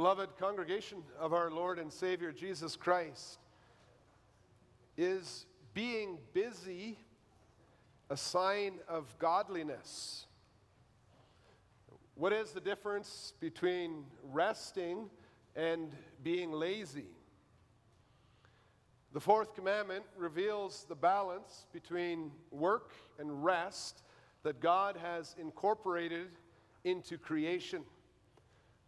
Beloved congregation of our Lord and Savior Jesus Christ, is being busy a sign of godliness? What is the difference between resting and being lazy? The fourth commandment reveals the balance between work and rest that God has incorporated into creation.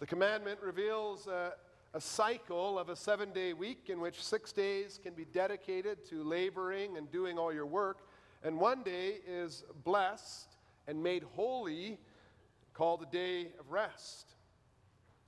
The commandment reveals a, a cycle of a seven day week in which six days can be dedicated to laboring and doing all your work, and one day is blessed and made holy, called the day of rest.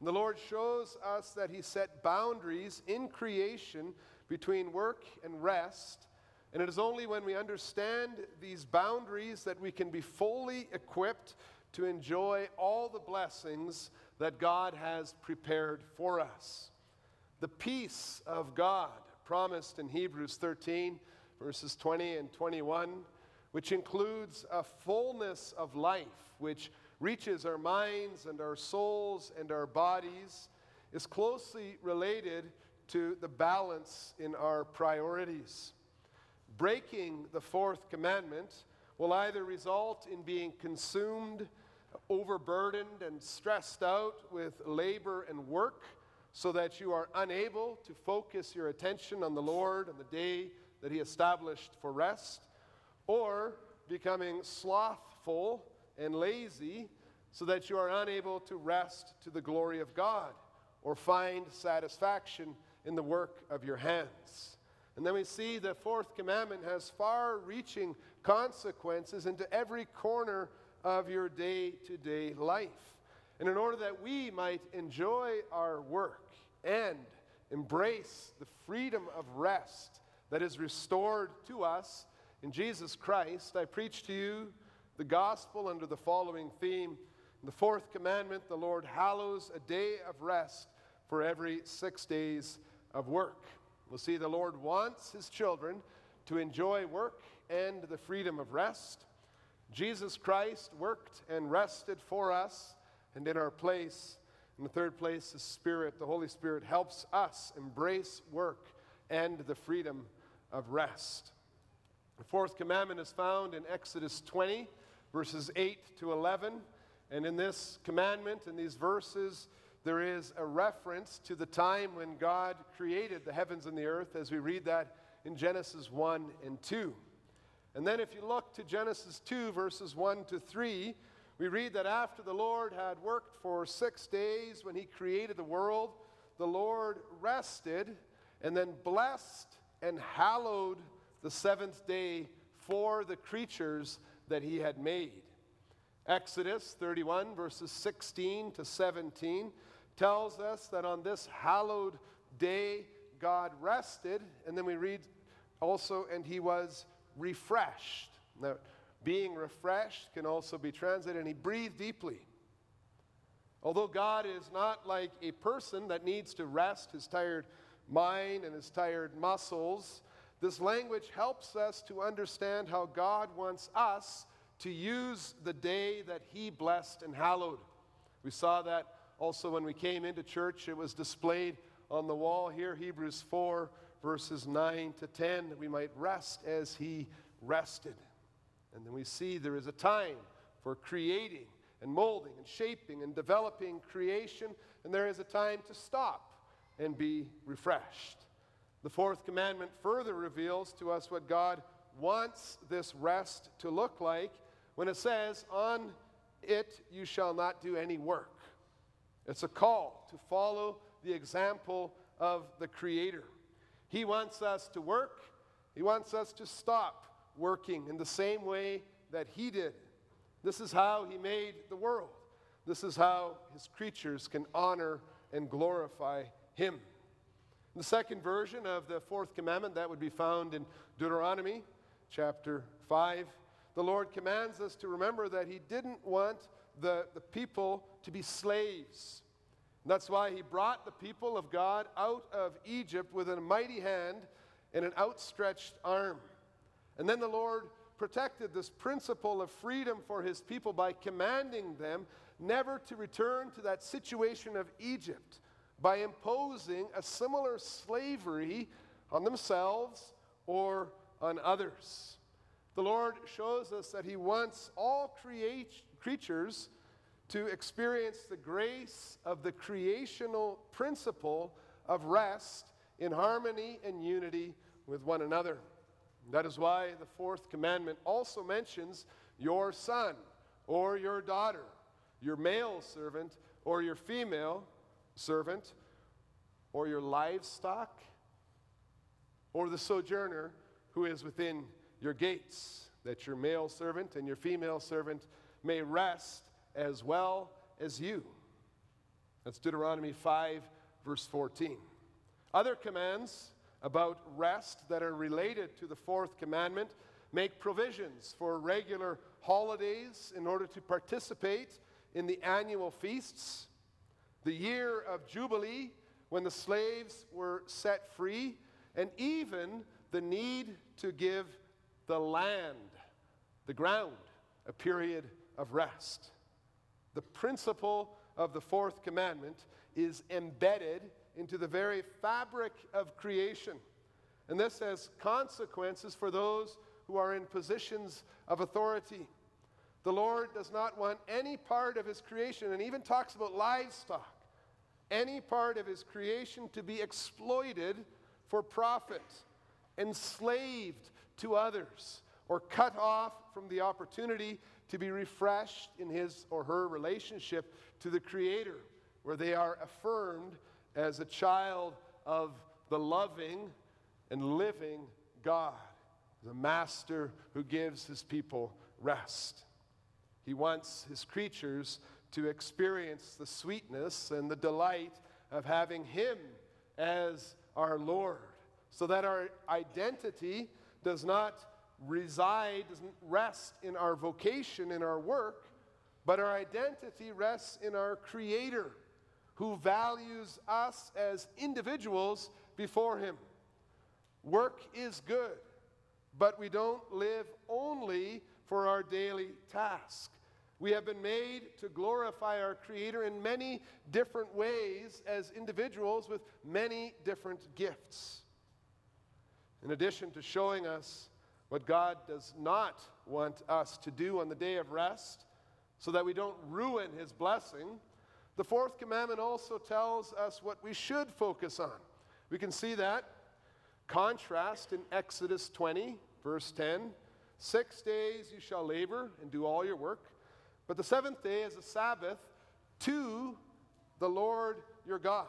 And the Lord shows us that He set boundaries in creation between work and rest. And it is only when we understand these boundaries that we can be fully equipped to enjoy all the blessings that God has prepared for us. The peace of God promised in Hebrews 13, verses 20 and 21, which includes a fullness of life, which reaches our minds and our souls and our bodies, is closely related to the balance in our priorities. Breaking the fourth commandment will either result in being consumed overburdened and stressed out with labor and work so that you are unable to focus your attention on the Lord and the day that He established for rest, or becoming slothful and lazy so that you are unable to rest to the glory of God or find satisfaction in the work of your hands. And then we see the fourth commandment has far reaching consequences into every corner of your day to day life. And in order that we might enjoy our work and embrace the freedom of rest that is restored to us in Jesus Christ, I preach to you the gospel under the following theme. In the fourth commandment, the Lord hallows a day of rest for every six days of work. We'll see the Lord wants his children to enjoy work and the freedom of rest. Jesus Christ worked and rested for us and in our place. In the third place, the Spirit, the Holy Spirit, helps us embrace work and the freedom of rest. The fourth commandment is found in Exodus 20, verses 8 to 11. And in this commandment, in these verses, there is a reference to the time when God created the heavens and the earth, as we read that in Genesis 1 and 2. And then, if you look to Genesis 2, verses 1 to 3, we read that after the Lord had worked for six days when he created the world, the Lord rested and then blessed and hallowed the seventh day for the creatures that he had made. Exodus 31, verses 16 to 17, tells us that on this hallowed day, God rested. And then we read also, and he was refreshed. Now, being refreshed can also be translated, and he breathed deeply. Although God is not like a person that needs to rest his tired mind and his tired muscles, this language helps us to understand how God wants us to use the day that he blessed and hallowed. We saw that also when we came into church, it was displayed on the wall here, Hebrews 4 verses 9 to 10, that we might rest as he rested. And then we see there is a time for creating and molding and shaping and developing creation, and there is a time to stop and be refreshed. The fourth commandment further reveals to us what God wants this rest to look like when it says, On it you shall not do any work. It's a call to follow the example of the Creator. He wants us to work, He wants us to stop working in the same way that He did. This is how He made the world. This is how His creatures can honor and glorify Him. The second version of the fourth commandment, that would be found in Deuteronomy chapter 5, the Lord commands us to remember that He didn't want the, the people to be slaves. That's why he brought the people of God out of Egypt with a mighty hand and an outstretched arm. And then the Lord protected this principle of freedom for his people by commanding them never to return to that situation of Egypt, by imposing a similar slavery on themselves or on others. The Lord shows us that He wants all create, creatures to experience the grace of the creational principle of rest in harmony and unity with one another. That is why the fourth commandment also mentions your son or your daughter, your male servant or your female servant, or your livestock, or the sojourner who is within your gates, that your male servant and your female servant may rest as well as you. That's Deuteronomy 5, verse 14. Other commands about rest that are related to the fourth commandment make provisions for regular holidays in order to participate in the annual feasts. The year of Jubilee, when the slaves were set free, and even the need to give the land, the ground, a period of rest. The principle of the fourth commandment is embedded into the very fabric of creation. And this has consequences for those who are in positions of authority. The Lord does not want any part of His creation, and even talks about livestock, any part of His creation to be exploited for profit, enslaved to others, or cut off from the opportunity to be refreshed in his or her relationship to the Creator, where they are affirmed as a child of the loving and living God, the master who gives his people rest. He wants his creatures to experience the sweetness and the delight of having him as our Lord, so that our identity does not reside, doesn't rest in our vocation, in our work, but our identity rests in our Creator who values us as individuals before Him. Work is good, but we don't live only for our daily task. We have been made to glorify our Creator in many different ways as individuals with many different gifts. In addition to showing us what God does not want us to do on the day of rest so that we don't ruin His blessing, the fourth commandment also tells us what we should focus on. We can see that contrast in Exodus 20, verse 10. Six days you shall labor and do all your work, but the seventh day is a Sabbath to the Lord your God.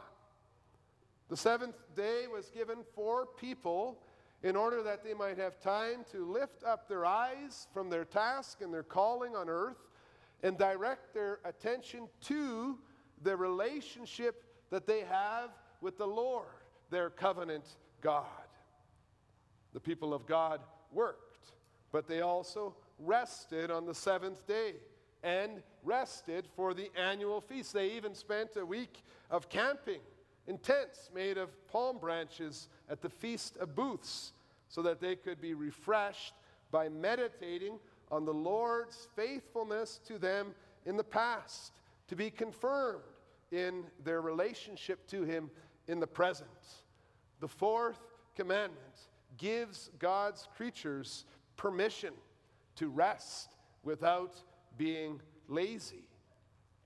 The seventh day was given for people in order that they might have time to lift up their eyes from their task and their calling on earth and direct their attention to the relationship that they have with the Lord, their covenant God. The people of God worked, but they also rested on the seventh day and rested for the annual feast. They even spent a week of camping in tents made of palm branches at the Feast of Booths so that they could be refreshed by meditating on the Lord's faithfulness to them in the past, to be confirmed in their relationship to Him in the present. The fourth commandment gives God's creatures permission to rest without being lazy,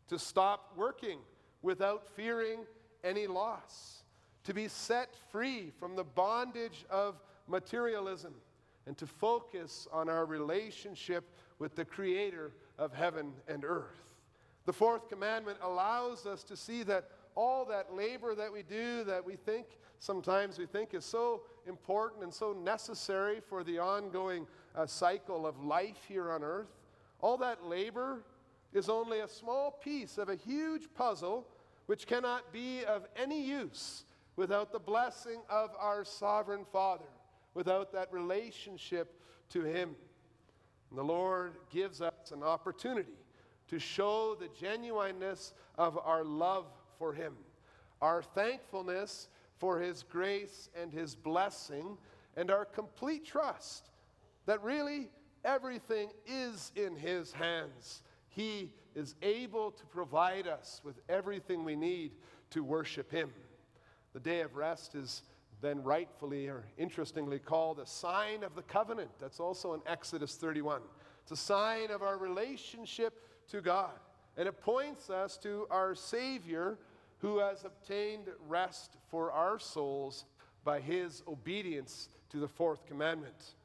to stop working without fearing any loss, to be set free from the bondage of materialism and to focus on our relationship with the Creator of heaven and earth. The fourth commandment allows us to see that all that labor that we do, that we think, sometimes we think is so important and so necessary for the ongoing uh, cycle of life here on earth, all that labor is only a small piece of a huge puzzle which cannot be of any use without the blessing of our sovereign Father without that relationship to Him. And the Lord gives us an opportunity to show the genuineness of our love for Him, our thankfulness for His grace and His blessing, and our complete trust that really everything is in His hands. He is able to provide us with everything we need to worship Him. The day of rest is then rightfully or interestingly called a sign of the covenant. That's also in Exodus 31. It's a sign of our relationship to God. And it points us to our Savior who has obtained rest for our souls by his obedience to the fourth commandment.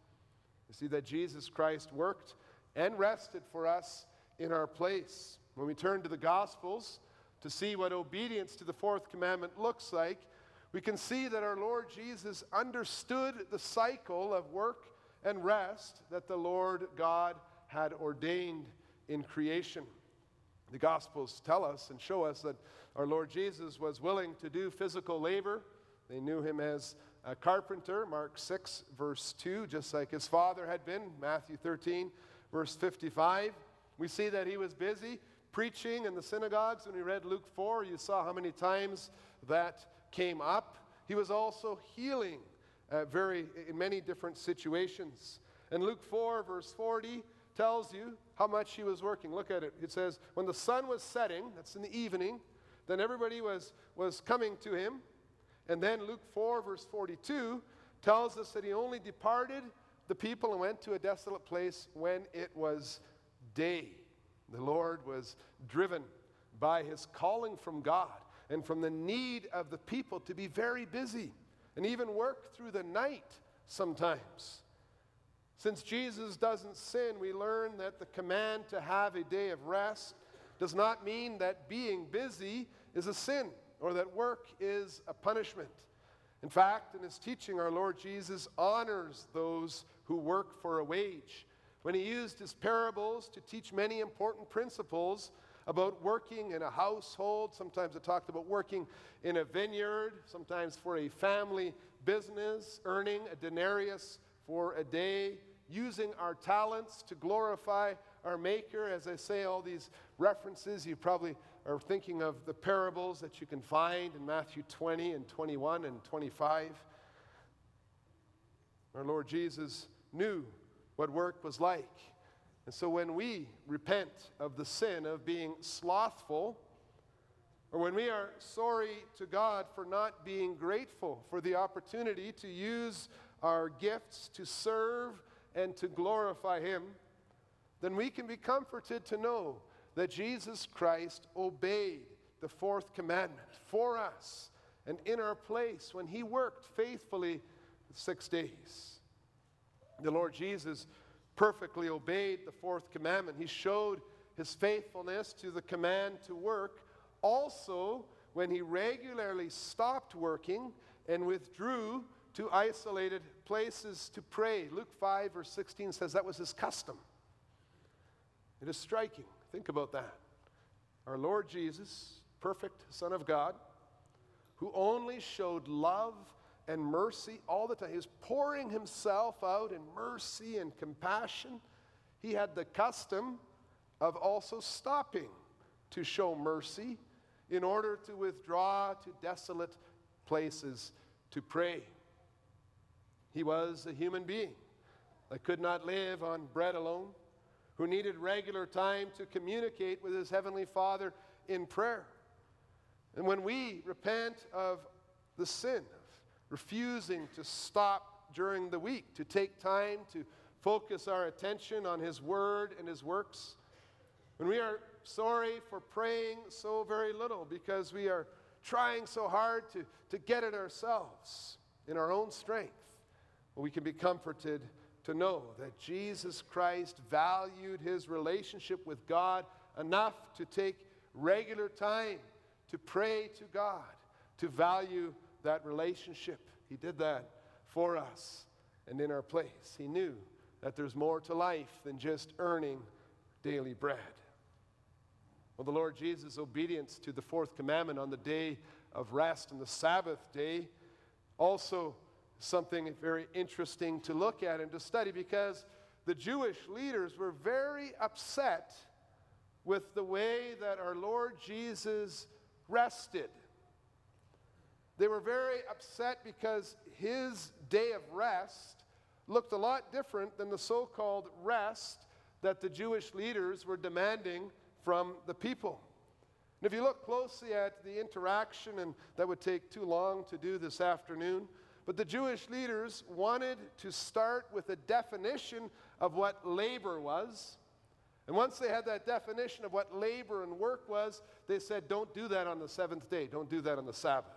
You see that Jesus Christ worked and rested for us in our place. When we turn to the Gospels to see what obedience to the fourth commandment looks like, we can see that our Lord Jesus understood the cycle of work and rest that the Lord God had ordained in creation. The Gospels tell us and show us that our Lord Jesus was willing to do physical labor. They knew him as a carpenter, Mark 6, verse 2, just like his father had been, Matthew 13, verse 55. We see that he was busy preaching in the synagogues. When we read Luke 4, you saw how many times that came up. He was also healing uh, very, in many different situations. And Luke 4, verse 40, tells you how much he was working. Look at it. It says, When the sun was setting, that's in the evening, then everybody was, was coming to him. And then Luke 4, verse 42, tells us that he only departed the people and went to a desolate place when it was day. The Lord was driven by his calling from God and from the need of the people to be very busy and even work through the night sometimes. Since Jesus doesn't sin, we learn that the command to have a day of rest does not mean that being busy is a sin or that work is a punishment. In fact, in his teaching, our Lord Jesus honors those who work for a wage. When he used his parables to teach many important principles about working in a household. Sometimes it talked about working in a vineyard, sometimes for a family business, earning a denarius for a day, using our talents to glorify our Maker. As I say all these references, you probably are thinking of the parables that you can find in Matthew 20 and 21 and 25. Our Lord Jesus knew what work was like. And so when we repent of the sin of being slothful, or when we are sorry to God for not being grateful for the opportunity to use our gifts to serve and to glorify Him, then we can be comforted to know that Jesus Christ obeyed the fourth commandment for us and in our place when He worked faithfully six days. The Lord Jesus perfectly obeyed the fourth commandment. He showed his faithfulness to the command to work also when he regularly stopped working and withdrew to isolated places to pray. Luke 5, verse 16 says that was his custom. It is striking. Think about that. Our Lord Jesus, perfect Son of God, who only showed love and mercy all the time. He was pouring himself out in mercy and compassion. He had the custom of also stopping to show mercy in order to withdraw to desolate places to pray. He was a human being that could not live on bread alone, who needed regular time to communicate with his heavenly Father in prayer. And when we repent of the sin refusing to stop during the week, to take time to focus our attention on His Word and His works. When we are sorry for praying so very little because we are trying so hard to, to get it ourselves in our own strength, we can be comforted to know that Jesus Christ valued his relationship with God enough to take regular time to pray to God, to value that relationship. He did that for us and in our place. He knew that there's more to life than just earning daily bread. Well, the Lord Jesus' obedience to the fourth commandment on the day of rest and the Sabbath day also something very interesting to look at and to study because the Jewish leaders were very upset with the way that our Lord Jesus rested. They were very upset because his day of rest looked a lot different than the so called rest that the Jewish leaders were demanding from the people. And if you look closely at the interaction, and that would take too long to do this afternoon, but the Jewish leaders wanted to start with a definition of what labor was. And once they had that definition of what labor and work was, they said, don't do that on the seventh day, don't do that on the Sabbath.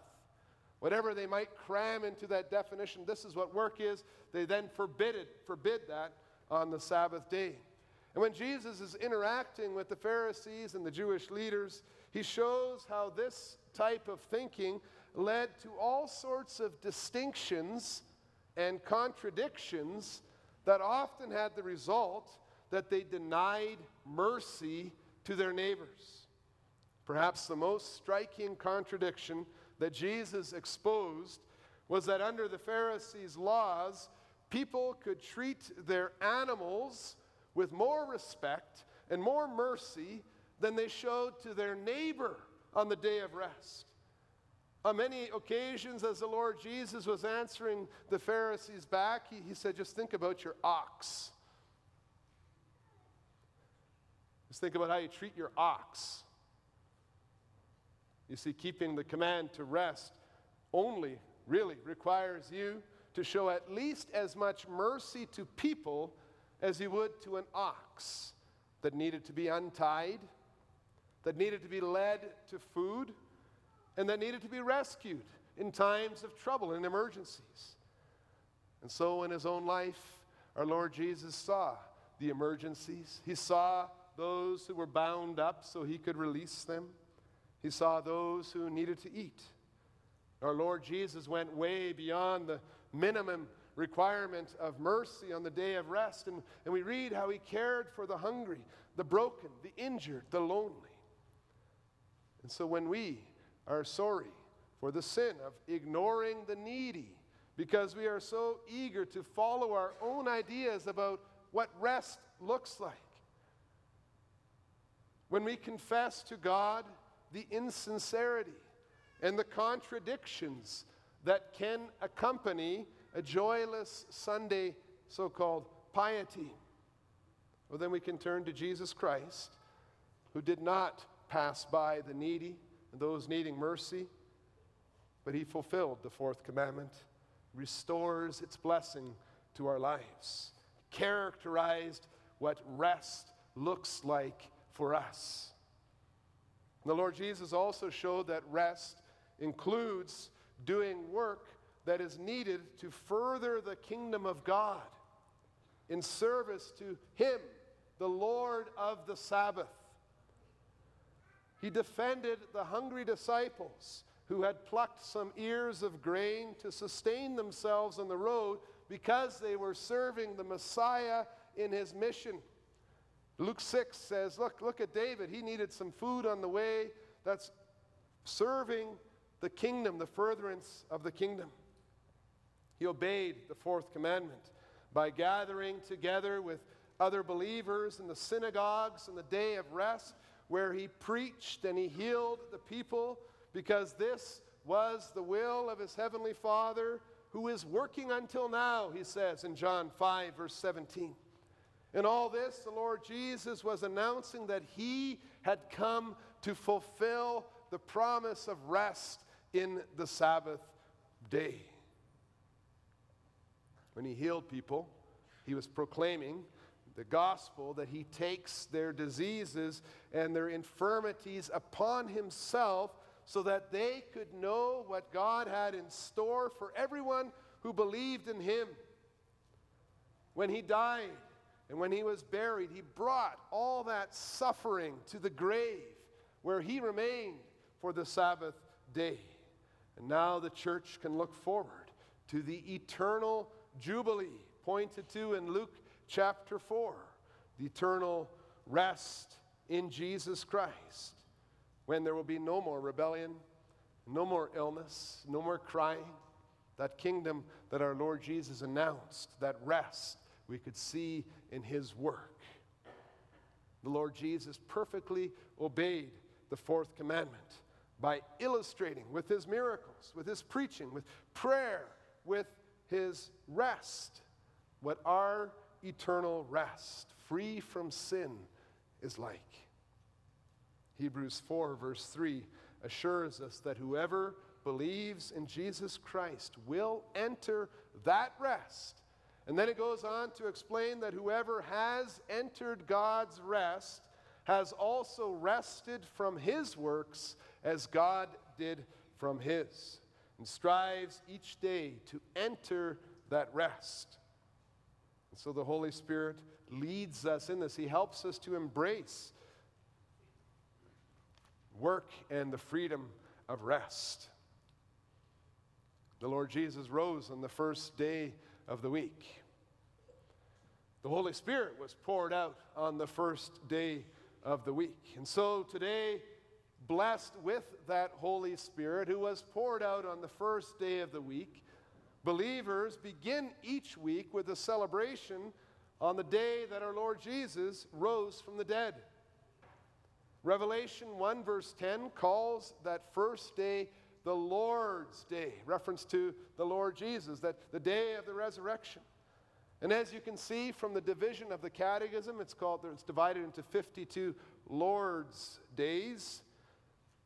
Whatever they might cram into that definition, this is what work is, they then forbid it, forbid that on the Sabbath day. And when Jesus is interacting with the Pharisees and the Jewish leaders, he shows how this type of thinking led to all sorts of distinctions and contradictions that often had the result that they denied mercy to their neighbors. Perhaps the most striking contradiction that Jesus exposed was that under the Pharisees' laws, people could treat their animals with more respect and more mercy than they showed to their neighbor on the day of rest. On many occasions, as the Lord Jesus was answering the Pharisees back, he, he said, Just think about your ox. Just think about how you treat your ox. You see, keeping the command to rest only really requires you to show at least as much mercy to people as you would to an ox that needed to be untied, that needed to be led to food, and that needed to be rescued in times of trouble and emergencies. And so, in his own life, our Lord Jesus saw the emergencies. He saw those who were bound up so he could release them. He saw those who needed to eat. Our Lord Jesus went way beyond the minimum requirement of mercy on the day of rest. And, and we read how he cared for the hungry, the broken, the injured, the lonely. And so when we are sorry for the sin of ignoring the needy, because we are so eager to follow our own ideas about what rest looks like, when we confess to God the insincerity and the contradictions that can accompany a joyless Sunday so called piety. Well, then we can turn to Jesus Christ, who did not pass by the needy and those needing mercy, but he fulfilled the fourth commandment, restores its blessing to our lives, characterized what rest looks like for us. The Lord Jesus also showed that rest includes doing work that is needed to further the kingdom of God in service to Him, the Lord of the Sabbath. He defended the hungry disciples who had plucked some ears of grain to sustain themselves on the road because they were serving the Messiah in his mission. Luke 6 says, Look, look at David. He needed some food on the way. That's serving the kingdom, the furtherance of the kingdom. He obeyed the fourth commandment by gathering together with other believers in the synagogues on the day of rest, where he preached and he healed the people, because this was the will of his heavenly Father, who is working until now, he says in John 5, verse 17. In all this, the Lord Jesus was announcing that he had come to fulfill the promise of rest in the Sabbath day. When he healed people, he was proclaiming the gospel that he takes their diseases and their infirmities upon himself so that they could know what God had in store for everyone who believed in him. When he died, and when he was buried, he brought all that suffering to the grave where he remained for the Sabbath day. And now the church can look forward to the eternal jubilee pointed to in Luke chapter 4, the eternal rest in Jesus Christ, when there will be no more rebellion, no more illness, no more crying. That kingdom that our Lord Jesus announced, that rest we could see in his work. The Lord Jesus perfectly obeyed the fourth commandment by illustrating with his miracles, with his preaching, with prayer, with his rest, what our eternal rest, free from sin, is like. Hebrews 4, verse 3, assures us that whoever believes in Jesus Christ will enter that rest. And then it goes on to explain that whoever has entered God's rest has also rested from his works as God did from his, and strives each day to enter that rest. And so the Holy Spirit leads us in this. He helps us to embrace work and the freedom of rest. The Lord Jesus rose on the first day of the week. The Holy Spirit was poured out on the first day of the week. And so today, blessed with that Holy Spirit who was poured out on the first day of the week, believers begin each week with a celebration on the day that our Lord Jesus rose from the dead. Revelation 1, verse 10 calls that first day the Lord's day, reference to the Lord Jesus, that the day of the resurrection. And as you can see from the division of the catechism, it's called it's divided into 52 Lord's days.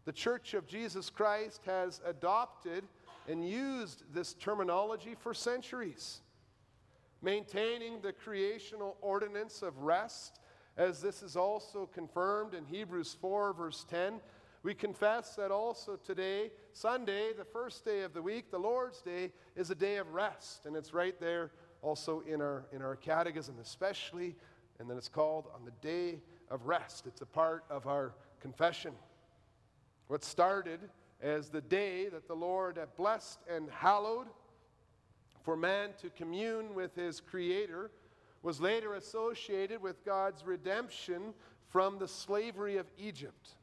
The Church of Jesus Christ has adopted and used this terminology for centuries, maintaining the creational ordinance of rest, as this is also confirmed in Hebrews 4, verse 10. We confess that also today, Sunday, the first day of the week, the Lord's Day, is a day of rest, and it's right there also in our, in our catechism, especially, and then it's called on the day of rest. It's a part of our confession. What started as the day that the Lord had blessed and hallowed for man to commune with his Creator was later associated with God's redemption from the slavery of Egypt.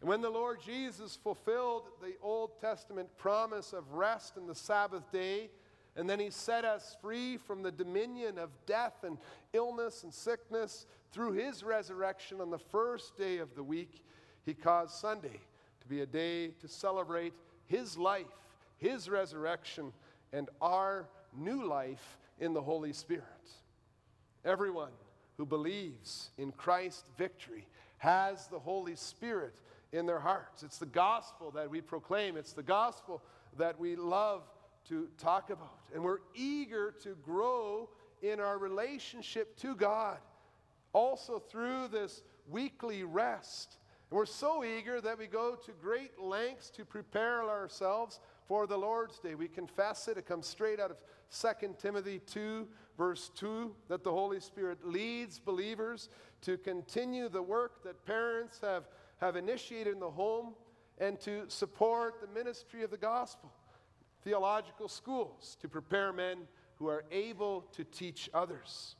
And when the Lord Jesus fulfilled the Old Testament promise of rest in the Sabbath day, and then he set us free from the dominion of death and illness and sickness through his resurrection on the first day of the week. He caused Sunday to be a day to celebrate his life, his resurrection, and our new life in the Holy Spirit. Everyone who believes in Christ's victory has the Holy Spirit in their hearts. It's the gospel that we proclaim, it's the gospel that we love to talk about. And we're eager to grow in our relationship to God, also through this weekly rest. And we're so eager that we go to great lengths to prepare ourselves for the Lord's Day. We confess it, it comes straight out of 2 Timothy 2, verse 2, that the Holy Spirit leads believers to continue the work that parents have, have initiated in the home and to support the ministry of the gospel theological schools to prepare men who are able to teach others.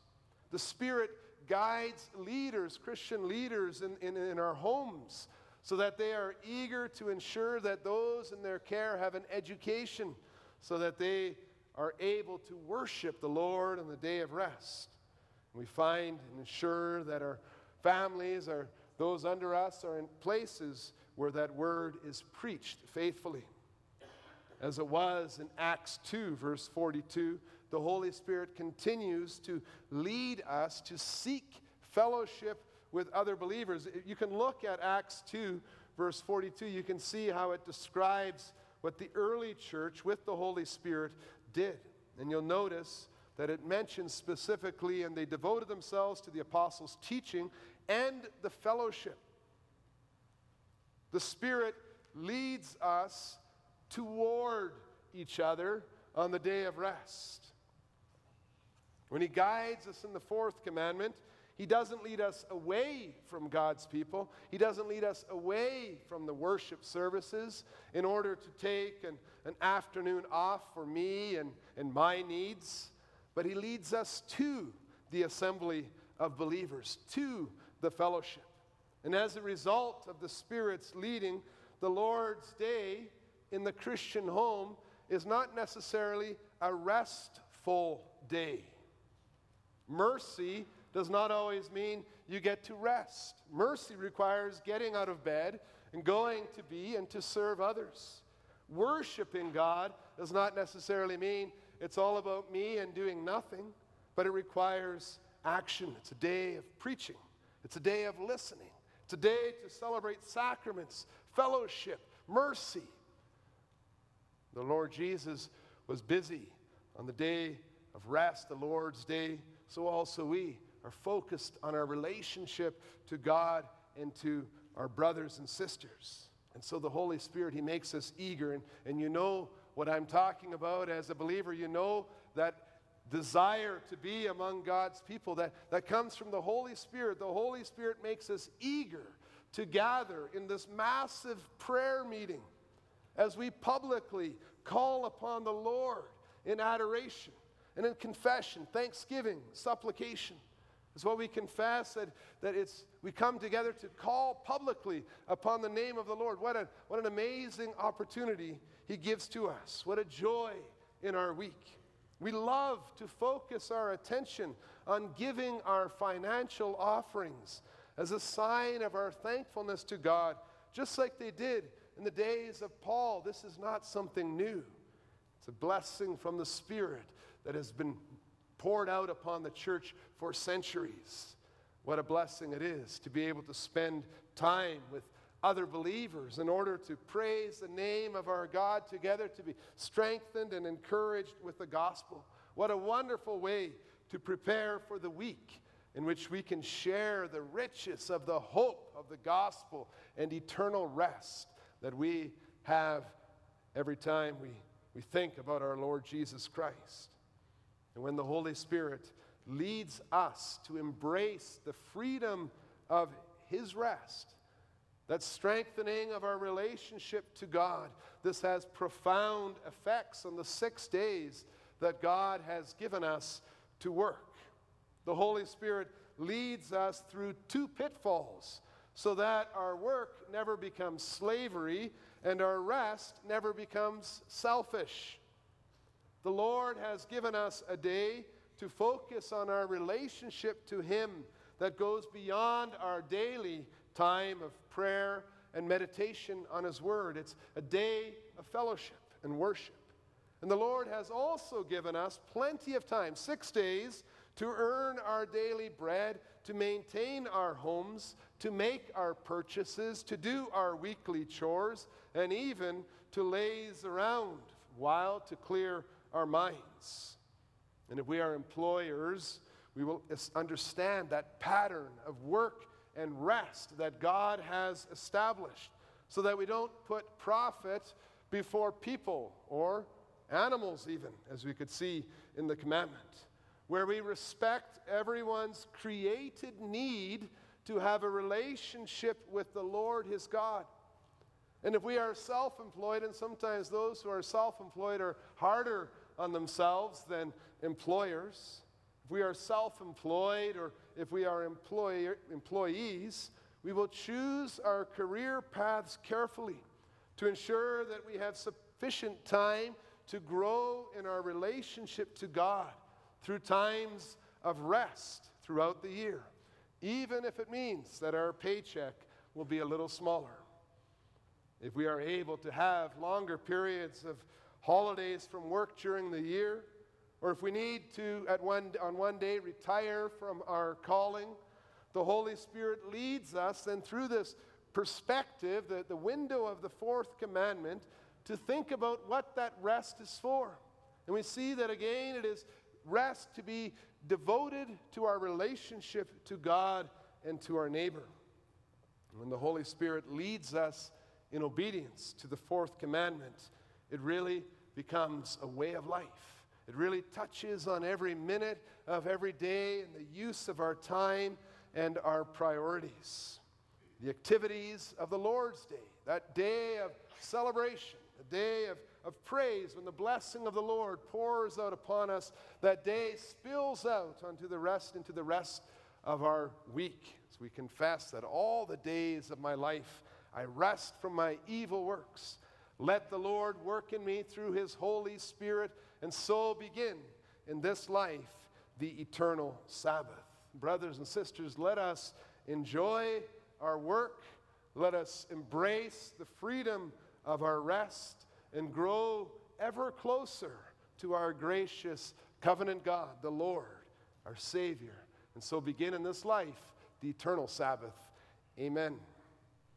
The Spirit guides leaders, Christian leaders in, in, in, our homes, so that they are eager to ensure that those in their care have an education, so that they are able to worship the Lord on the day of rest. We find and ensure that our families, or those under us, are in places where that word is preached faithfully as it was in Acts 2, verse 42, the Holy Spirit continues to lead us to seek fellowship with other believers. You can look at Acts 2, verse 42, you can see how it describes what the early church with the Holy Spirit did. And you'll notice that it mentions specifically, and they devoted themselves to the apostles' teaching and the fellowship. The Spirit leads us toward each other on the day of rest. When He guides us in the fourth commandment, He doesn't lead us away from God's people. He doesn't lead us away from the worship services in order to take an, an afternoon off for me and, and my needs, but He leads us to the assembly of believers, to the fellowship. And as a result of the Spirit's leading, the Lord's day in the Christian home is not necessarily a restful day. Mercy does not always mean you get to rest. Mercy requires getting out of bed and going to be and to serve others. Worshiping God does not necessarily mean it's all about me and doing nothing, but it requires action. It's a day of preaching, it's a day of listening, Today, to celebrate sacraments, fellowship, mercy. The Lord Jesus was busy on the day of rest, the Lord's day, so also we are focused on our relationship to God and to our brothers and sisters. And so the Holy Spirit, He makes us eager. And, and you know what I'm talking about as a believer. You know that desire to be among God's people that, that comes from the Holy Spirit. The Holy Spirit makes us eager to gather in this massive prayer meeting as we publicly call upon the Lord in adoration and in confession, thanksgiving, supplication. It's what we confess that, that it's, we come together to call publicly upon the name of the Lord. What, a, what an amazing opportunity He gives to us. What a joy in our week. We love to focus our attention on giving our financial offerings as a sign of our thankfulness to God, just like they did in the days of Paul. This is not something new, it's a blessing from the Spirit that has been poured out upon the church for centuries. What a blessing it is to be able to spend time with other believers in order to praise the name of our God together, to be strengthened and encouraged with the gospel. What a wonderful way to prepare for the week in which we can share the riches of the hope of the gospel and eternal rest that we have every time we, we think about our Lord Jesus Christ. And when the Holy Spirit leads us to embrace the freedom of His rest, that strengthening of our relationship to God, this has profound effects on the six days that God has given us to work. The Holy Spirit leads us through two pitfalls so that our work never becomes slavery and our rest never becomes selfish. The Lord has given us a day to focus on our relationship to Him that goes beyond our daily time of prayer and meditation on His Word. It's a day of fellowship and worship. And the Lord has also given us plenty of time, six days, to earn our daily bread, to maintain our homes, to make our purchases, to do our weekly chores, and even to laze around while to clear our minds. And if we are employers, we will understand that pattern of work and rest that God has established so that we don't put profit before people or animals, even, as we could see in the commandment, where we respect everyone's created need to have a relationship with the Lord his God. And if we are self employed, and sometimes those who are self employed are harder on themselves than employers, if we are self employed or if we are employer, employees, we will choose our career paths carefully to ensure that we have sufficient time to grow in our relationship to God through times of rest throughout the year, even if it means that our paycheck will be a little smaller. If we are able to have longer periods of holidays from work during the year, or if we need to, at one, on one day, retire from our calling, the Holy Spirit leads us then through this perspective, the, the window of the fourth commandment, to think about what that rest is for. And we see that again, it is rest to be devoted to our relationship to God and to our neighbor. When the Holy Spirit leads us in obedience to the fourth commandment, it really becomes a way of life. It really touches on every minute of every day and the use of our time and our priorities. The activities of the Lord's Day, that day of celebration, a day of, of praise when the blessing of the Lord pours out upon us, that day spills out onto the rest, into the rest of our week. As we confess that all the days of my life I rest from my evil works. Let the Lord work in me through his Holy Spirit, and so begin in this life the eternal Sabbath. Brothers and sisters, let us enjoy our work. Let us embrace the freedom of our rest and grow ever closer to our gracious covenant God, the Lord, our Savior. And so begin in this life the eternal Sabbath Amen.